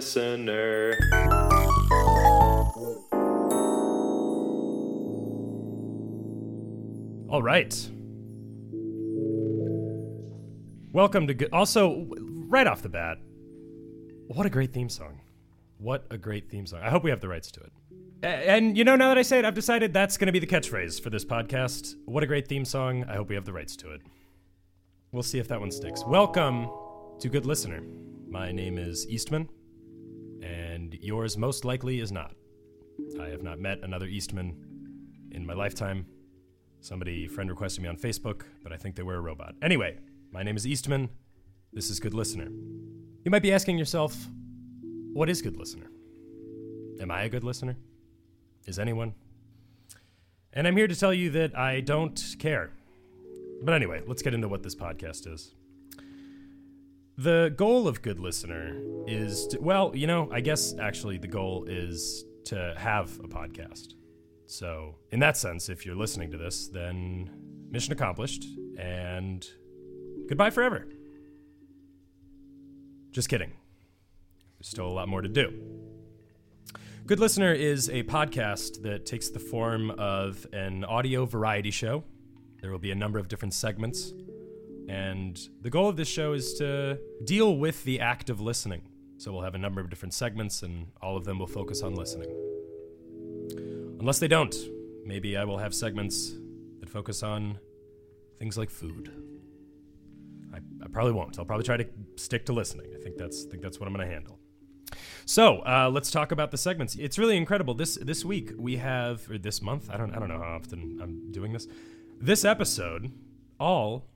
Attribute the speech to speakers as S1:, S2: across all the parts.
S1: listener.
S2: All right. Welcome to good. Also, right off the bat, what a great theme song. What a great theme song. I hope we have the rights to it. And you know, now that I say it, I've decided that's going to be the catchphrase for this podcast. What a great theme song. I hope we have the rights to it. We'll see if that one sticks. Welcome to Good Listener. My name is Eastman, and yours most likely is not. I have not met another Eastman in my lifetime. Somebody friend requested me on Facebook, but I think they were a robot. Anyway, my name is Eastman. This is Good Listener. You might be asking yourself, what is Good Listener? Am I a good listener? Is anyone? And I'm here to tell you that I don't care. But anyway, let's get into what this podcast is. The goal of Good Listener is to, well, you know, I guess actually the goal is to have a podcast. So, in that sense, if you're listening to this, then mission accomplished and goodbye forever. Just kidding. There's still a lot more to do. Good Listener is a podcast that takes the form of an audio variety show. There will be a number of different segments. And the goal of this show is to deal with the act of listening. So we'll have a number of different segments, and all of them will focus on listening. Unless they don't, maybe I will have segments that focus on things like food. I, I probably won't. I'll probably try to stick to listening. I think that's I think that's what I'm going to handle. So uh, let's talk about the segments. It's really incredible. This this week we have, or this month. I don't I don't know how often I'm doing this. This episode, all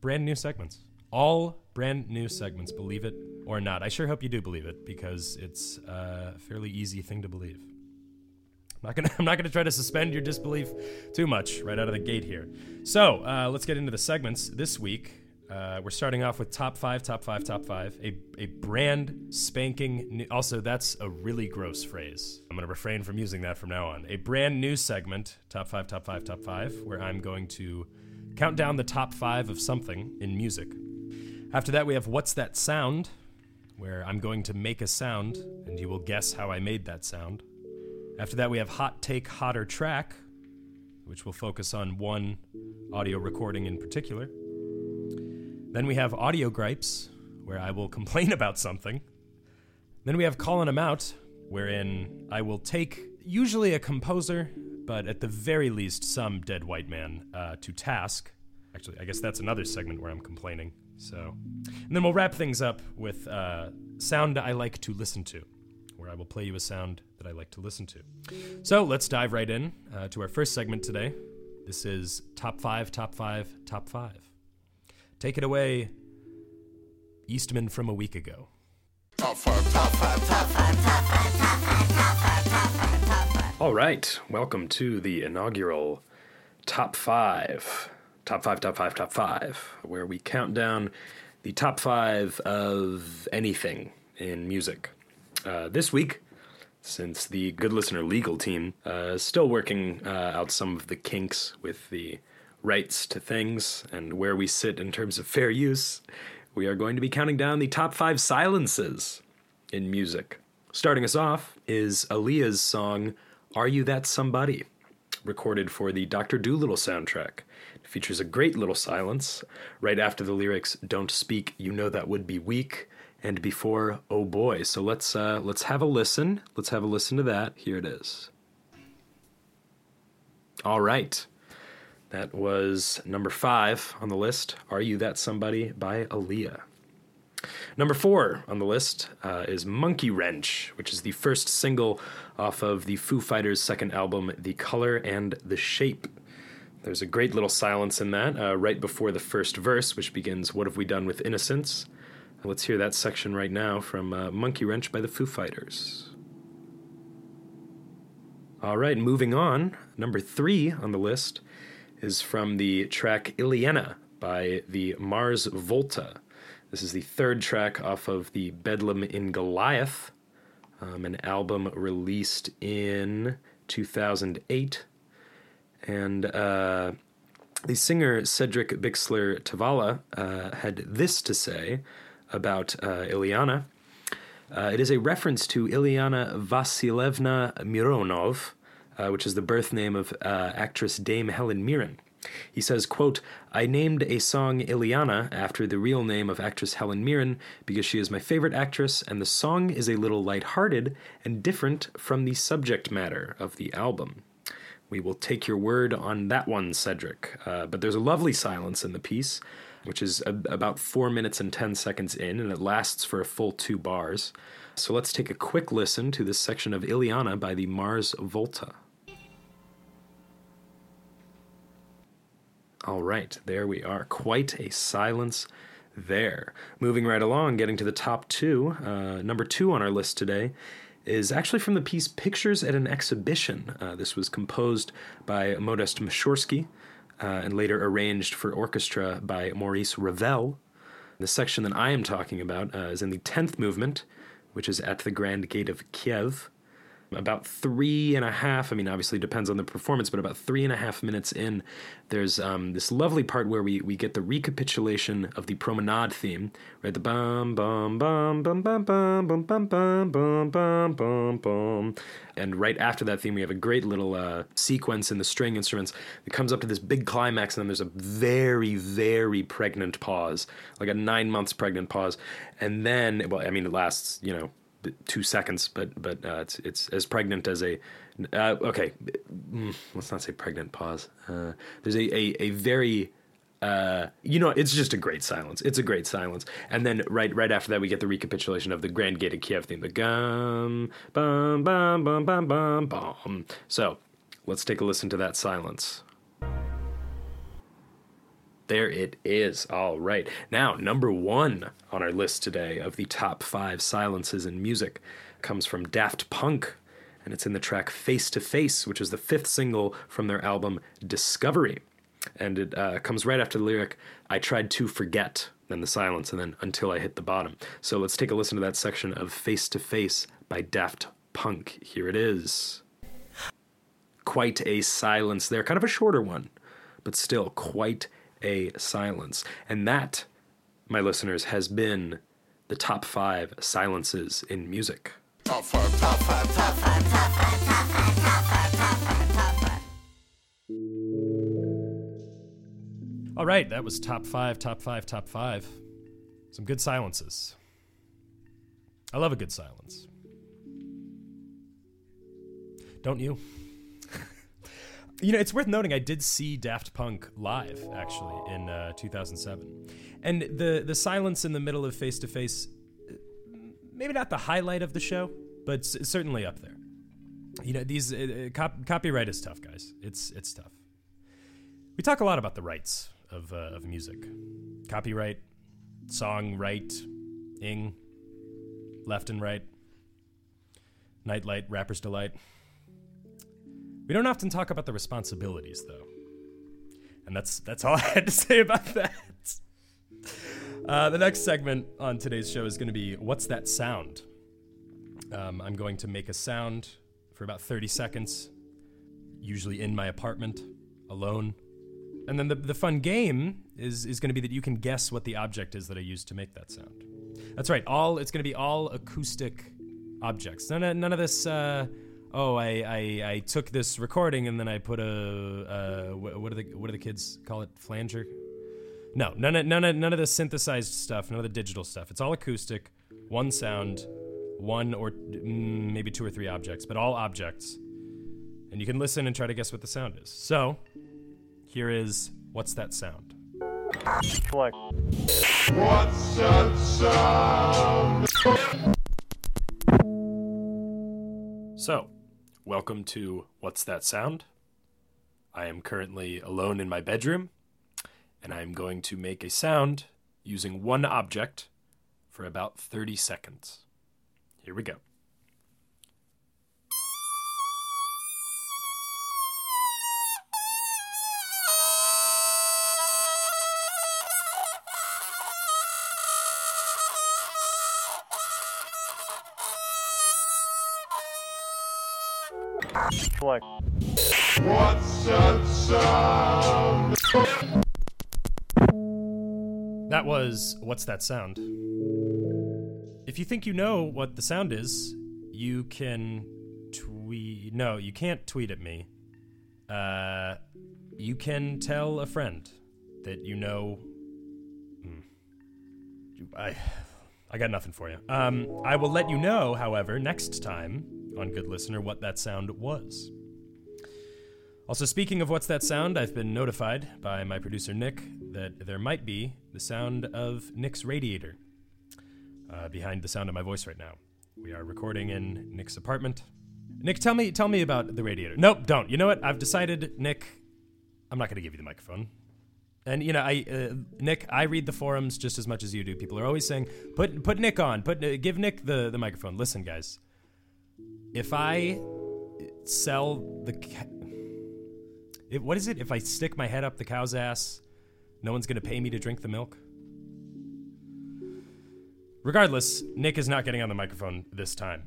S2: brand new segments. All brand new segments. Believe it or not. I sure hope you do believe it because it's a fairly easy thing to believe. I'm not gonna I'm not gonna try to suspend your disbelief too much right out of the gate here. So uh, let's get into the segments this week. Uh, we're starting off with top five, top five, top five. A, a brand spanking new. Also, that's a really gross phrase. I'm going to refrain from using that from now on. A brand new segment, top five, top five, top five, where I'm going to count down the top five of something in music. After that, we have What's That Sound, where I'm going to make a sound and you will guess how I made that sound. After that, we have Hot Take, Hotter Track, which will focus on one audio recording in particular. Then we have Audio Gripes, where I will complain about something. Then we have Calling 'em Out, wherein I will take usually a composer, but at the very least some dead white man, uh, to task. Actually, I guess that's another segment where I'm complaining. So, and then we'll wrap things up with uh, sound I like to listen to, where I will play you a sound that I like to listen to. So let's dive right in uh, to our first segment today. This is top five, top five, top five. Take it away, Eastman from a week ago. All right, welcome to the inaugural top five, top five, top five, top five, where we count down the top five of anything in music. Uh, this week, since the Good Listener legal team uh, is still working uh, out some of the kinks with the rights to things and where we sit in terms of fair use, we are going to be counting down the top five silences in music. Starting us off is Aaliyah's song Are You That Somebody? recorded for the Dr. Dolittle soundtrack. It features a great little silence right after the lyrics Don't speak, you know that would be weak and before oh boy. So let's uh let's have a listen. Let's have a listen to that. Here it is. All right. That was number 5 on the list. Are You That Somebody by Aaliyah. Number four on the list uh, is Monkey Wrench, which is the first single off of the Foo Fighters' second album, The Color and the Shape. There's a great little silence in that, uh, right before the first verse, which begins, What have we done with innocence? Let's hear that section right now from uh, Monkey Wrench by the Foo Fighters. All right, moving on. Number three on the list is from the track Ilyena by the Mars Volta. This is the third track off of the Bedlam in Goliath, um, an album released in 2008. And uh, the singer Cedric Bixler Zavala uh, had this to say about uh, Ilyena. Uh, it is a reference to Ilyena Vasilievna Mironov, uh, which is the birth name of uh, actress Dame Helen Mirren. He says, quote, I named a song Ilyena after the real name of actress Helen Mirren because she is my favorite actress, and the song is a little lighthearted and different from the subject matter of the album. We will take your word on that one, Cedric. Uh, but there's a lovely silence in the piece, which is a- about four minutes and ten seconds in, and it lasts for a full two bars. So let's take a quick listen to this section of Ilyena by the Mars Volta. All right, there we are. Quite a silence there. Moving right along, getting to the top two. Uh, number two on our list today is actually from the piece Pictures at an Exhibition. Uh, this was composed by Modest Mussorgsky uh, and later arranged for orchestra by Maurice Ravel. The section that I am talking about uh, is in the 10th movement, which is at the Grand Gate of Kiev about three and a half. I mean, obviously depends on the performance, but about three and a half minutes in, there's um, this lovely part where we we get the recapitulation of the promenade theme, right? The bum bum bum bum bum bum bum bum bum bum bum bum bum, and right after that theme, we have a great little uh, sequence in the string instruments that comes up to this big climax, and then there's a very very pregnant pause, like a nine months pregnant pause, and then well, I mean, it lasts you know two seconds, but but uh, it's it's as pregnant as a uh, okay. Mm, let's not say pregnant. Pause. Uh, there's a a, a very uh, you know, it's just a great silence. It's a great silence. And then right right after that, we get the recapitulation of the Grand Gate of Kiev theme, the gum bum bum bum bum bum bum. So let's take a listen to that silence. There it is. All right. Now, number one on our list today of the top five silences in music comes from Daft Punk, and it's in the track Face to Face, which is the fifth single from their album Discovery. And it uh, comes right after the lyric, I tried to forget, then the silence, and then until I hit the bottom. So let's take a listen to that section of Face to Face by Daft Punk. Here it is. Quite a silence there, kind of a shorter one, but still quite a silence. And that, my listeners, has been the top five silences in music.
S3: Top five, top five, top five, top five, top five, top five, top five, top five.
S4: All right, that was top five, top five, top five. Some good silences. I love a good silence. Don't you? You know, it's worth noting I did see Daft Punk live actually in uh, 2007, and the the silence in the middle of Face to Face, maybe not the highlight of the show, but certainly up there. You know, these uh, uh, cop- copyright is tough, guys. It's it's tough. We talk a lot about the rights of uh, of music, copyright, song right, ing, left and right, nightlight, rapper's delight. We don't often talk about the responsibilities, though, and that's that's all I had to say about that. Uh, the next segment on today's show is going to be "What's that sound?" Um, I'm going to make a sound for about 30 seconds, usually in my apartment, alone. And then the, the fun game is, is going to be that you can guess what the object is that I used to make that sound. That's right. All it's going to be all acoustic objects. None of, none of this. Uh, oh, I, I I took this recording and then I put a uh, wh- what do the what do the kids call it? Flanger. No, none of none of none of the synthesized stuff. None of the digital stuff. It's all acoustic. One sound, one or mm, maybe two or three objects, but all objects. And you can listen and try to guess what the sound is. So, here is what's that sound?
S3: What's that sound?
S4: So, welcome to What's That Sound? I am currently alone in my bedroom, and I'm going to make a sound using one object for about 30 seconds. Here we go.
S3: What's that sound?
S2: That was What's That Sound? If you think you know what the sound is, you can tweet. No, you can't tweet at me. Uh, you can tell a friend that you know. Hmm. I, I got nothing for you. Um, I will let you know, however, next time on Good Listener what that sound was. Also, speaking of what's that sound, I've been notified by my producer Nick that there might be the sound of Nick's radiator uh, behind the sound of my voice right now. We are recording in Nick's apartment. Nick, tell me, tell me about the radiator. Nope, don't. You know what? I've decided, Nick. I'm not going to give you the microphone. And you know, I uh, Nick, I read the forums just as much as you do. People are always saying, "Put put Nick on. Put uh, give Nick the the microphone." Listen, guys. If I sell the it, what is it? If I stick my head up the cow's ass, no one's to pay me to drink the milk? Regardless, Nick is not getting on the microphone this time.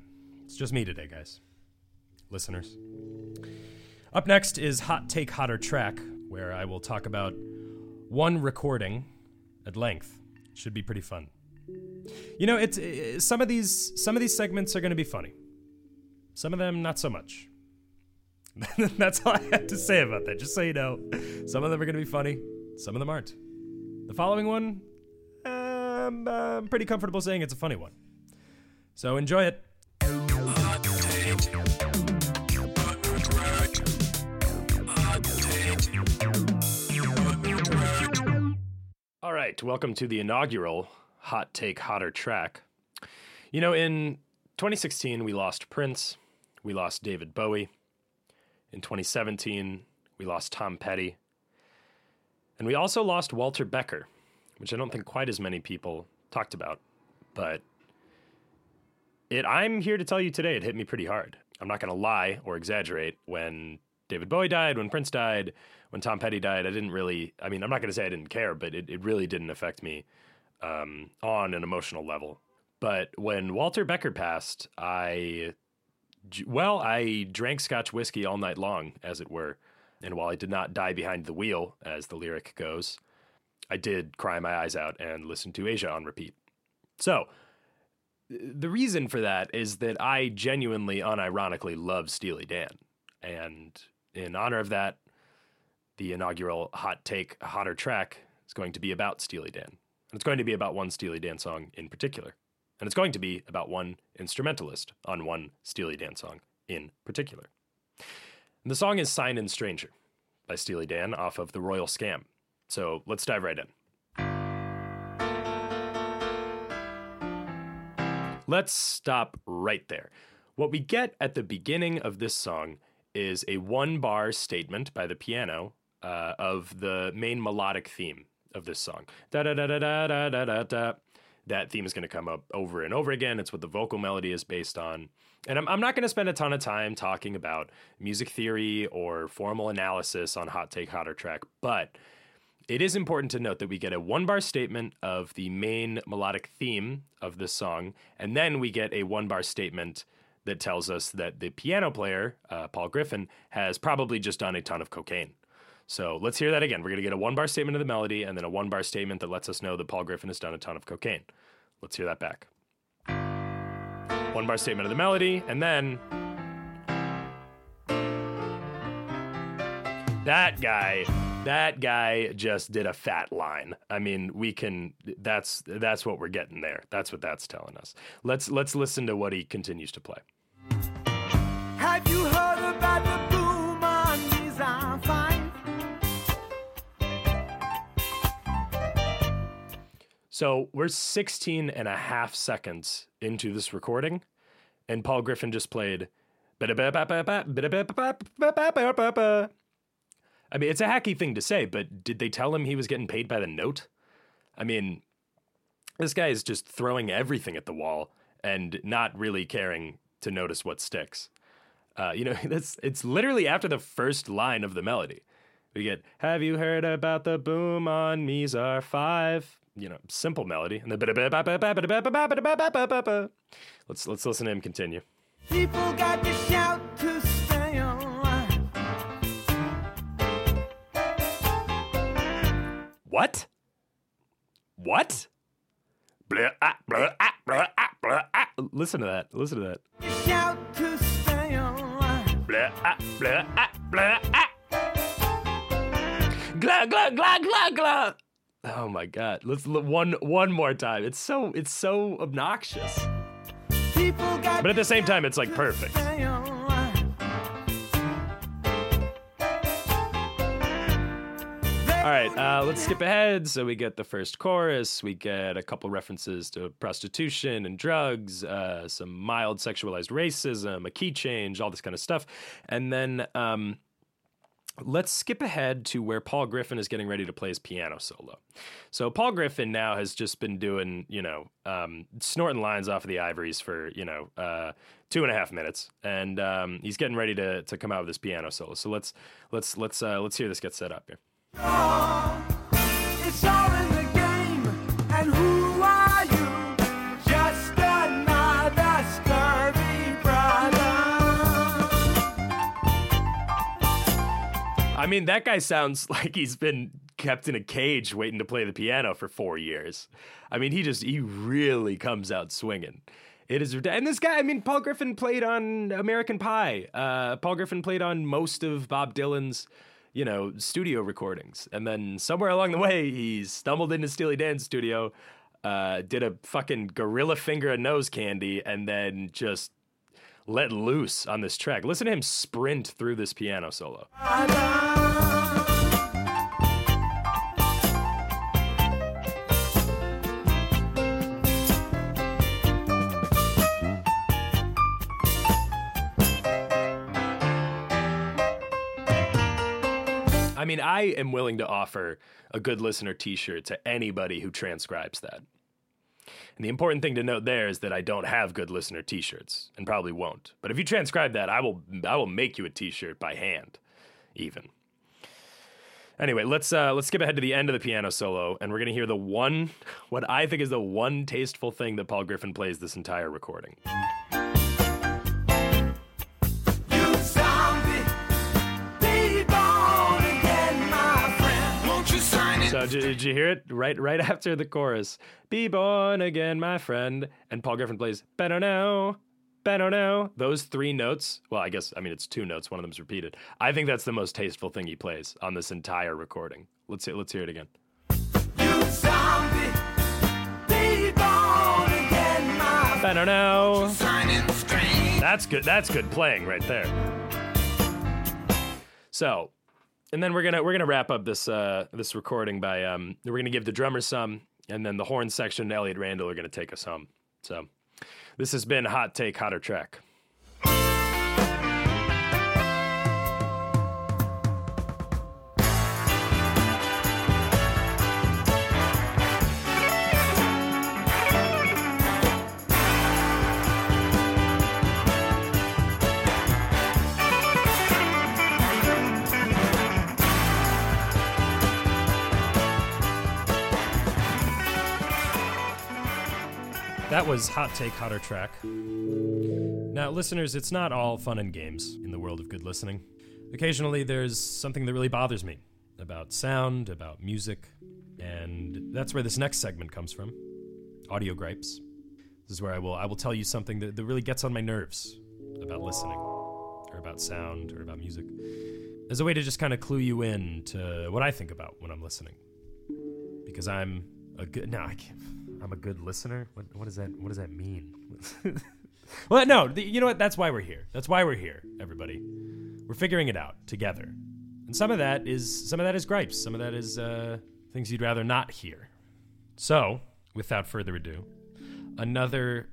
S2: It's just me today, guys. Listeners. Up next is Hot Take Hotter Track, where I will talk about one recording at length. Should be pretty fun. You know, it's uh, some of these some of these segments are going to be funny. Some of them not so much. That's all I have to say about that. Just so you know, some of them are going to be funny, some of them aren't. The following one, um, I'm pretty comfortable saying it's a funny one. So enjoy it. All right, welcome to the inaugural Hot Take Hotter Track. You know, in 2016, we lost Prince, we lost David Bowie. In 2017, we lost Tom Petty. And we also lost Walter Becker, which I don't think quite as many people talked about. But it I'm here to tell you today it hit me pretty hard. I'm not going to lie or exaggerate when David Bowie died, when Prince died, when Tom Petty died, I didn't really I mean, I'm not going to say I didn't care, but it, it really didn't affect me um, on an emotional level. But when Walter Becker passed, I well, I drank Scotch whiskey all night long, as it were. And while I did not die behind the wheel, as the lyric goes, I did cry my eyes out and listen to Aja on repeat. So, the reason for that is that I genuinely, unironically love Steely Dan. And in honor of that, the inaugural Hot Take, Hotter Track is going to be about Steely Dan. And it's going to be about one Steely Dan song in particular. And it's going to be about one instrumentalist on one Steely Dan song in particular. And the song is Sign in Stranger by Steely Dan off of The Royal Scam. So let's dive right in. Let's stop right there. What we get at the beginning of this song is a one bar statement by the piano uh, of the main melodic theme of this song. Da da da da da da da da. That theme is going to come up over and over again. It's what the vocal melody is based on. And I'm, I'm not going to spend a ton of time talking about music theory or formal analysis on Hot Take Hotter Track, but it is important to note that we get a one bar statement of the main melodic theme of this song, and then we get a one bar statement that tells us that the piano player, uh, Paul Griffin, has probably just done a ton of cocaine. So let's hear that again. We're going to get a one bar statement of the melody and then a one bar statement that lets us know that Paul Griffin has done a ton of cocaine. Let's hear that back. One bar statement of the melody, and then. That guy, that guy just did a fat line. I mean, we can that's that's what we're getting there. That's what that's telling us. Let's let's listen to what he continues to play.
S3: Have you
S2: So we're 16 and a half seconds into this recording, and Paul Griffin just played. I mean, it's a hacky thing to say, but did they tell him he was getting paid by the note? I mean, this guy is just throwing everything at the wall and not really caring to notice what sticks. Uh, you know, that's it's literally after the first line of the melody. We get, "Have you heard about the boom on Mizar 5?" You know, simple melody, and then let's let's listen to him continue.
S3: People got to shout to stay.
S2: What? What? Blah, ah, blah, ah, blah, ah, blah, ah. Listen to that. Listen to that.
S3: Shout to stay.
S2: Blah, ah, blah, ah, blah, ah. Glah, glah, glah, glah, glah. Oh my god. Let's one one more time. It's so it's so obnoxious. But at the same time it's like perfect. All right, uh, let's skip ahead. So we get the first chorus. We get a couple references to prostitution and drugs, uh, some mild sexualized racism, a key change, all this kind of stuff. And then um, let's skip ahead to where Paul Griffin is getting ready to play his piano solo. So Paul Griffin now has just been doing, you know, um, snorting lines off of the ivories for, you know, uh, two and a half minutes, and um, he's getting ready to to come out with this piano solo. So let's let's let's uh, let's hear this get set up here. I mean, that guy sounds like he's been kept in a cage waiting to play the piano for four years. I mean, he just he really comes out swinging. It is, and this guy. I mean, Paul Griffin played on American Pie. Uh, Paul Griffin played on most of Bob Dylan's, you know, studio recordings. And then somewhere along the way, he stumbled into Steely Dan's studio, uh, did a fucking gorilla finger and nose candy, and then just let loose on this track. Listen to him sprint through this piano solo. I mean, I am willing to offer a good listener t shirt to anybody who transcribes that. And the important thing to note there is that I don't have good listener t shirts and probably won't. But if you transcribe that, I will I will make you a t shirt by hand, even. Anyway, let's uh, let's skip ahead to the end of the piano solo, and we're gonna hear the one, what I think is the one tasteful thing that Paul Griffin plays this entire recording. Did, did you hear it right right after the chorus? Be born again, my friend. And Paul Griffin plays better now, better now. Those three notes. Well, I guess I mean it's two notes. One of them's repeated. I think that's the most tasteful thing he plays on this entire recording. Let's hear, let's hear it again.
S3: You zombie. Be born again, my
S2: Better now. That's good. That's good playing right there. So, and then we're gonna we're gonna wrap up this uh, this recording by um, we're gonna give the drummer some, and then the horn section and Elliott Randall are gonna take us home. So, this has been hot take, hotter track. That was Hot Take Hotter Track. Now, listeners, it's not all fun and games in the world of good listening. Occasionally, there's something that really bothers me about sound, about music, and that's where this next segment comes from audio gripes. This is where I will, I will tell you something that, that really gets on my nerves about listening, or about sound, or about music, as a way to just kind of clue you in to what I think about when I'm listening. Because I'm a good, no, I can't. I'm a good listener. What, what does that What does that mean? well, no. The, you know what? That's why we're here. That's why we're here, everybody. We're figuring it out together, and some of that is some of that is gripes. Some of that is uh, things you'd rather not hear. So, without further ado, another.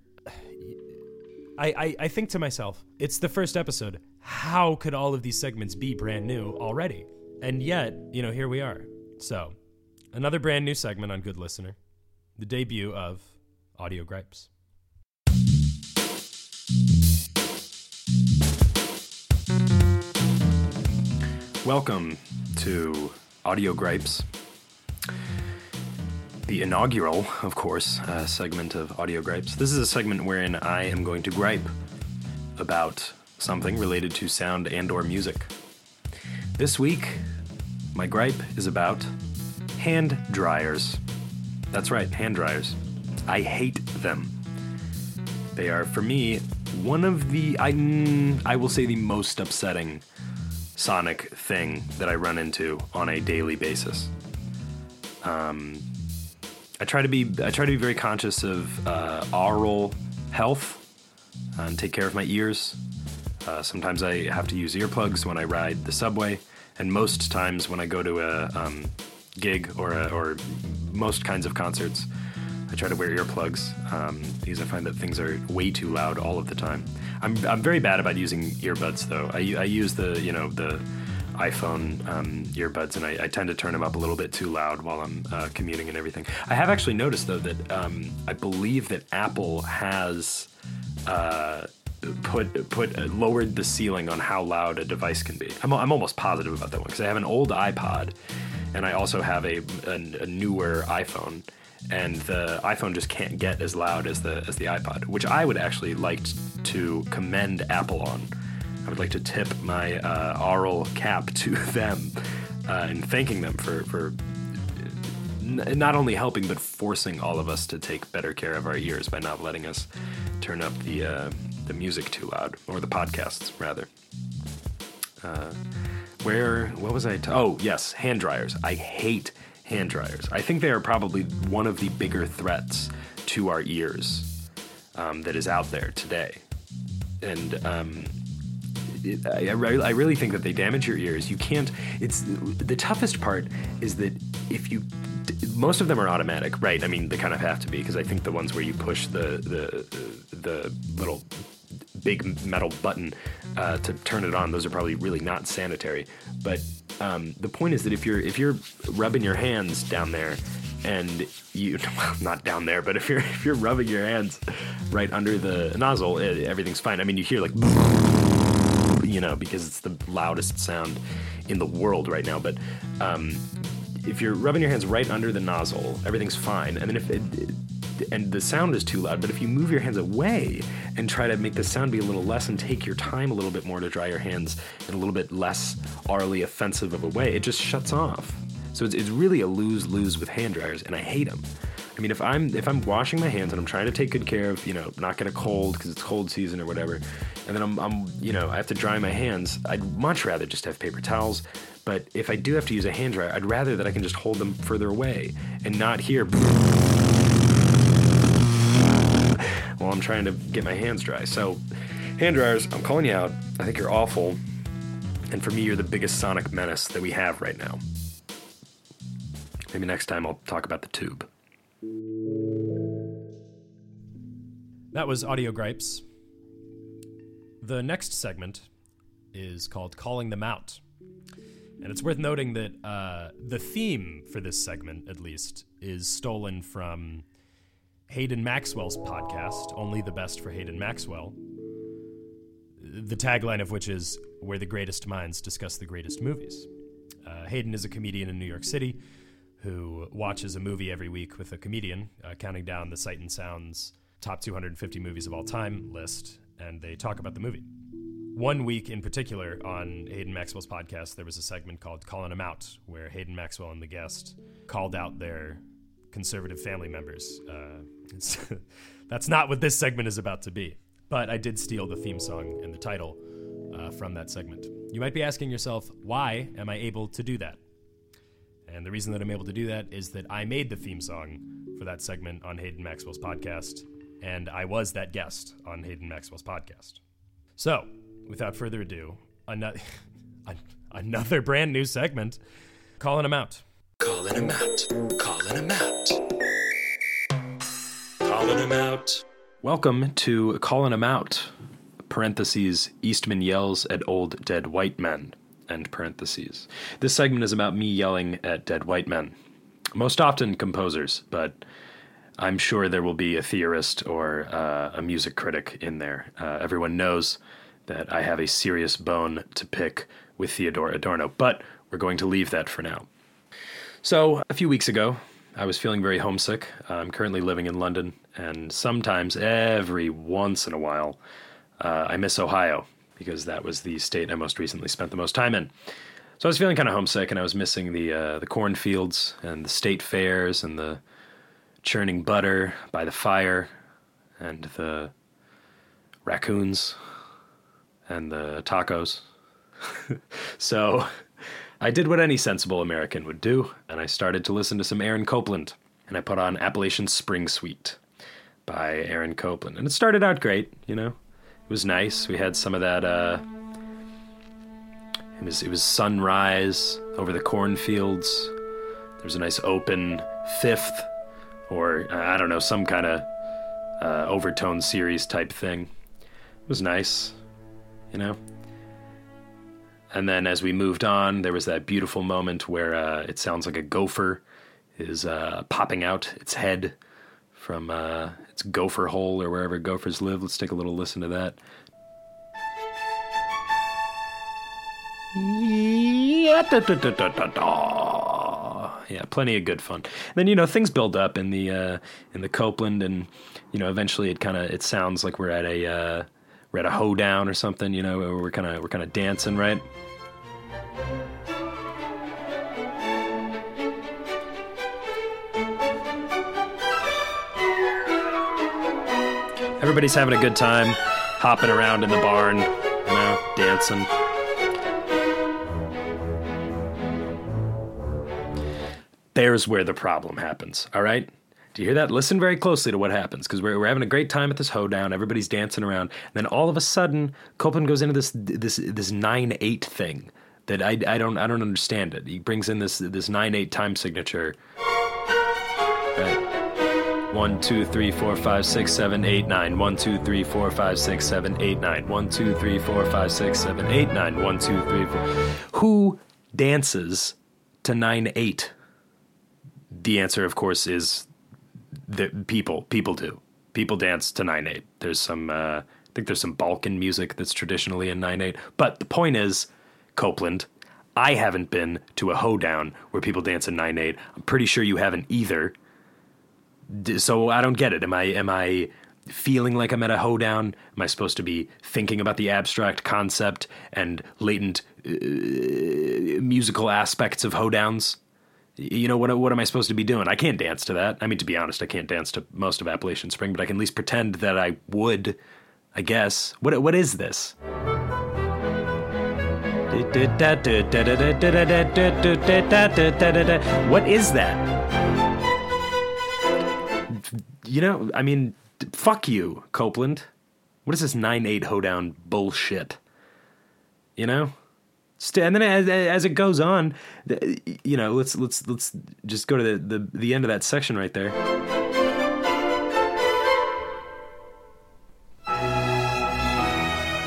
S2: I, I, I think to myself, it's the first episode. How could all of these segments be brand new already? And yet, you know, here we are. So, another brand new segment on Good Listener the debut of Audio Gripes.
S5: Welcome to Audio Gripes, the inaugural, of course, uh, segment of Audio Gripes. This is a segment wherein I am going to gripe about something related to sound and/or music. This week, my gripe is about hand dryers.
S2: That's right, hand dryers. I hate them. They are, for me, one of the, I, I will say, the most upsetting sonic thing that I run into on a daily basis. Um, I try to be, I try to be very conscious of uh, aural health and take care of my ears. Uh, sometimes I have to use earplugs when I ride the subway, and most times when I go to a um, gig or a, or most kinds of concerts, I try to wear earplugs um, because I find that things are way too loud all of the time. I'm I'm very bad about using earbuds though. I, I use the you know the iPhone um, earbuds, and I, I, tend to turn them up a little bit too loud while I'm uh, commuting and everything. I have actually noticed though that um, I believe that Apple has uh, put put uh, lowered the ceiling on how loud a device can be. I'm, I'm almost positive about that one because I have an old iPod, and I also have a, a, a newer iPhone. And the iPhone just can't get as loud as the as the iPod, which I would actually like to commend Apple on. I would like to tip my uh, cap to them uh, and thanking them for for n- not only helping but forcing all of us to take better care of our ears by not letting us turn up the uh, the music too loud or the podcasts rather. Uh, where what was I? T- oh yes, hand dryers. I hate hand dryers. I think they are probably one of the bigger threats to our ears um, that is out there today, and. Um, it, I, I really think that they damage your ears. You can't. It's the toughest part is that if you most of them are automatic, right? I mean, they kind of have to be because I think the ones where you push the the the little big metal button uh, to turn it on, those are probably really not sanitary. But um, the point is that if you're if you're rubbing your hands down there and you well, not down there, but if you're if you're rubbing your hands right under the nozzle, it, everything's fine. I mean, you hear like you know because it's the loudest sound in the world right now, but um, if you're rubbing your hands right under the nozzle, everything's fine. And then if it, and the sound is too loud, but if you move your hands away and try to make the sound be a little less and take your time a little bit more to dry your hands in a little bit less aurally offensive of a way, it just shuts off. So it's, it's really a lose lose with hand dryers, and I hate them. I mean, if I'm if I'm washing my hands and I'm trying to take good care of, you know, not get a cold because it's cold season or whatever, and then I'm, I'm, you know, I have to dry my hands. I'd much rather just have paper towels. But if I do have to use a hand dryer, I'd rather that I can just hold them further away and not hear while I'm trying to get my hands dry. So, hand dryers, I'm calling you out. I think you're awful. And for me, you're the biggest sonic menace that we have right now. Maybe next time I'll talk about the tube.
S6: That was Audio Gripes. The next segment is called Calling Them Out. And it's worth noting that uh, the theme for this segment, at least, is stolen from Hayden Maxwell's podcast, Only the Best for Hayden Maxwell. The tagline of which is Where the Greatest Minds Discuss the Greatest Movies. Uh, Hayden is a comedian in New York City who watches a movie every week with a comedian, uh, counting down the Sight and Sound's top 250 movies of all time list, and they talk about the movie. One week in particular on Hayden Maxwell's podcast, there was a segment called Calling Him Out, where Hayden Maxwell and the guest called out their conservative family members. Uh, that's not what this segment is about to be. But I did steal the theme song and the title uh, from that segment. You might be asking yourself, why am I able to do that? And the reason that I'm able to do that is that I made the theme song for that segment on Hayden Maxwell's podcast, and I was that guest on Hayden Maxwell's podcast. So, without further ado, another, another brand new segment, calling him out.
S2: Calling him out. Calling him out. Calling him out. Welcome to Calling Him Out. Parentheses, Eastman yells at old dead white men. End parentheses. This segment is about me yelling at dead white men. Most often composers, but I'm sure there will be a theorist or uh, a music critic in there. Uh, everyone knows that I have a serious bone to pick with Theodor Adorno, but we're going to leave that for now. So, a few weeks ago, I was feeling very homesick. I'm currently living in London, and sometimes, every once in a while, uh, I miss Ohio because that was the state I most recently spent the most time in. So I was feeling kind of homesick, and I was missing the uh, the cornfields and the state fairs and the churning butter by the fire, and the raccoons, and the tacos. so I did what any sensible American would do, and I started to listen to some Aaron Copland, and I put on Appalachian Spring Suite by Aaron Copland, and it started out great. You know, it was nice. We had some of that. Uh, it was it was sunrise over the cornfields. There was a nice open fifth, or I don't know, some kind of uh, overtone series type thing. It was nice, you know. And then as we moved on, there was that beautiful moment where uh, it sounds like a gopher is uh, popping out its head from uh, its gopher hole or wherever gophers live. Let's take a little listen to that. Yeah, plenty of good fun. then you know things build up in the uh, in the Copland, and you know eventually it kind of it sounds like we're at a we're at a hoedown or something. You know, we're kind of we're kind of dancing, right? Everybody's having a good time, hopping around in the barn, you know, dancing. There's where the problem happens, all right? Do you hear that? Listen very closely to what happens because we're, we're having a great time at this hoedown. Everybody's dancing around. And then all of a sudden, Copland goes into this this this nine eight thing that I, I don't I don't understand it. He brings in this this nine eight time signature. Right. One, two, three, four, five, six, seven, eight, nine. One, two, three, four, five, six, seven, eight, nine. One, two, three, four, five, six, seven, eight, nine. One, two, three, four. Who dances to nine eight? The answer, of course, is that people. People do. People dance to nine eight. There's some. Uh, I think there's some Balkan music that's traditionally in nine eight. But the point is, Copland. I haven't been to a hoedown where people dance in nine eight. I'm pretty sure you haven't either. So I don't get it. Am I am I feeling like I'm at a hoedown? Am I supposed to be thinking about the abstract concept and latent uh, musical aspects of hoedowns? You know what? What am I supposed to be doing? I can't dance to that. I mean, to be honest, I can't dance to most of Appalachian Spring, but I can at least pretend that I would. I guess. What what is this? What is that? You know, I mean, fuck you, Copland. What is this 9 8 hoedown bullshit? You know? St- And then as, as it goes on, you know, let's let's let's just go to the, the, the end of that section right there.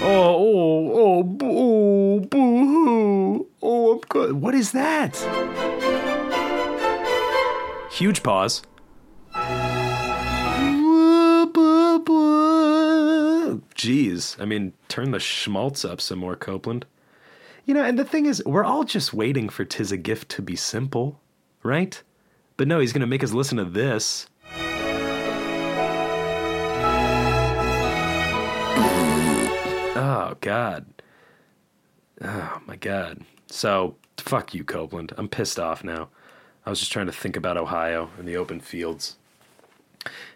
S2: Oh, oh, oh, boo, oh, boo-hoo. Oh, I'm good. What is that? Huge pause. Jeez, I mean, turn the schmaltz up some more, Copland. You know, and the thing is, we're all just waiting for "Tis a Gift" to be simple, right? But no, he's going to make us listen to this. Oh God. Oh my God. So fuck you, Copland. I'm pissed off now. I was just trying to think about Ohio and the open fields.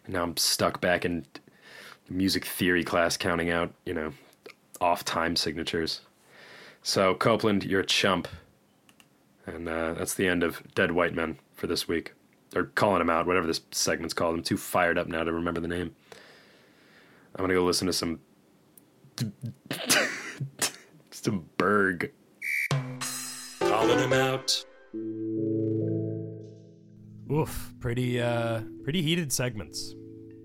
S2: And now I'm stuck back in music theory class counting out, you know, off time signatures. So, Copland, you're a chump. And uh, that's the end of Dead White Men for this week. Or calling him out, whatever this segment's called. I'm too fired up now to remember the name. I'm going to go listen to some. some Berg.
S7: Calling him out. Oof, pretty uh pretty heated segments.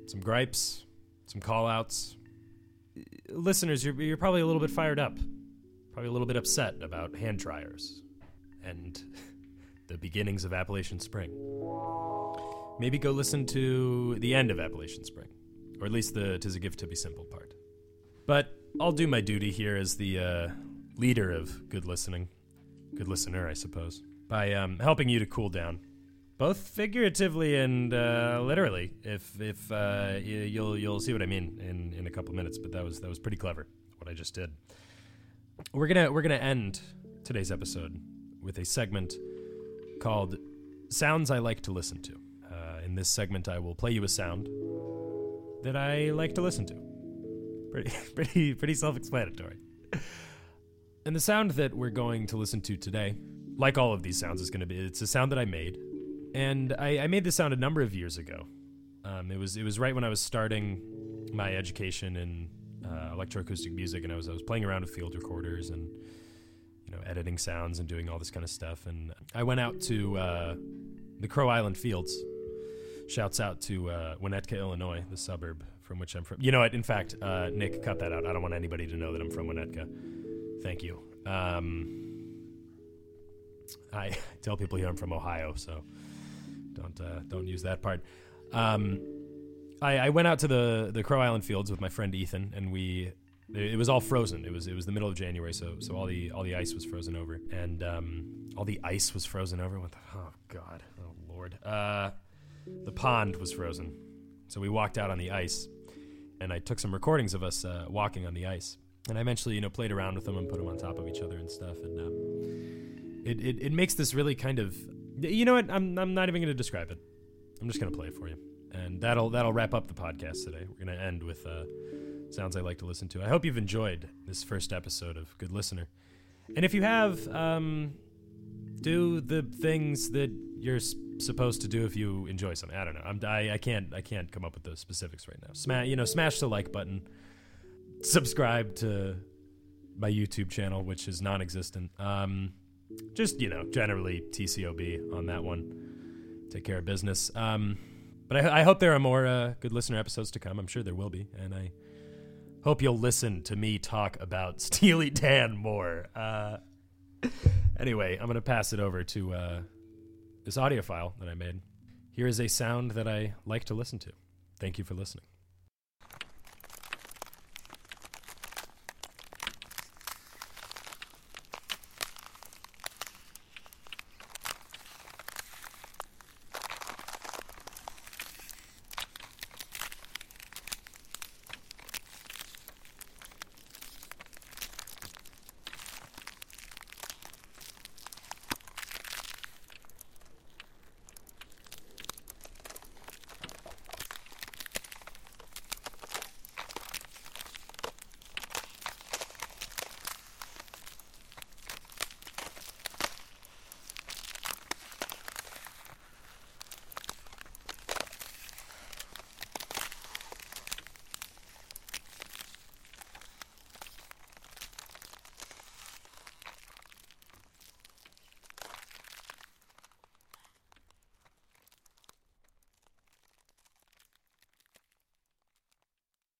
S7: Some gripes, some call outs. Listeners, you're you're probably a little bit fired up. Probably a little bit upset about hand dryers and the beginnings of Appalachian Spring. Maybe go listen to the end of Appalachian Spring, or at least the "Tis a Gift to Be Simple" part. But I'll do my duty here as the uh, leader of good listening, good listener, I suppose, by um, helping you to cool down, both figuratively and uh, literally. If if uh, you'll you'll see what I mean in, in a couple of minutes, but that was that was pretty clever what I just did. We're gonna we're gonna end today's episode with a segment called "Sounds I Like to Listen to." Uh, in
S2: this segment, I will play you a sound that I like to listen to. Pretty, pretty, pretty self-explanatory. And the sound that we're going to listen to today, like all of these sounds, is going to be it's a sound that I made, and I, I made this sound a number of years ago. Um, it was it was right when I was starting my education in uh, electroacoustic music, and I was I was playing around with field recorders and you know editing sounds and doing all this kind of stuff. And I went out to uh, the Crow Island Fields. Shouts out to uh, Winnetka, Illinois, the suburb from which I'm from. You know what? In fact, uh, Nick, cut that out. I don't want anybody to know that I'm from Winnetka. Thank you. Um, I tell people here I'm from Ohio, so don't uh, don't use that part. Um, I, I went out to the the Crow Island Fields with my friend Ethan, and we it was all frozen. It was it was the middle of January, so so all the all the ice was frozen over, and um, all the ice was frozen over. What the oh god, oh lord, uh, the pond was frozen. So we walked out on the ice, and I took some recordings of us uh, walking on the ice, and I eventually you know played around with them and put them on top of each other and stuff, and um, it, it it makes this really kind of you know what I'm I'm not even going to describe it. I'm just going to play it for you, and that'll that'll wrap up the podcast today. We're to end with. Uh, sounds I like to listen to. I hope you've enjoyed this first episode of Good Listener. And if you have, um, do the things that you're supposed to do if you enjoy something. I don't know. I'm, I, I can't I can't come up with the specifics right now. Smash you know smash the like button. Subscribe to my YouTube channel, which is non-existent. Um, just you know generally TCOB on that one. Take care of business. Um, but I, I hope there are more uh, good listener episodes to come. I'm sure there will be, and I hope you'll listen to me talk about Steely Dan more. Uh, anyway, I'm going to pass it over to uh, this audio file that I made. Here is a sound that I like to listen to. Thank you for listening.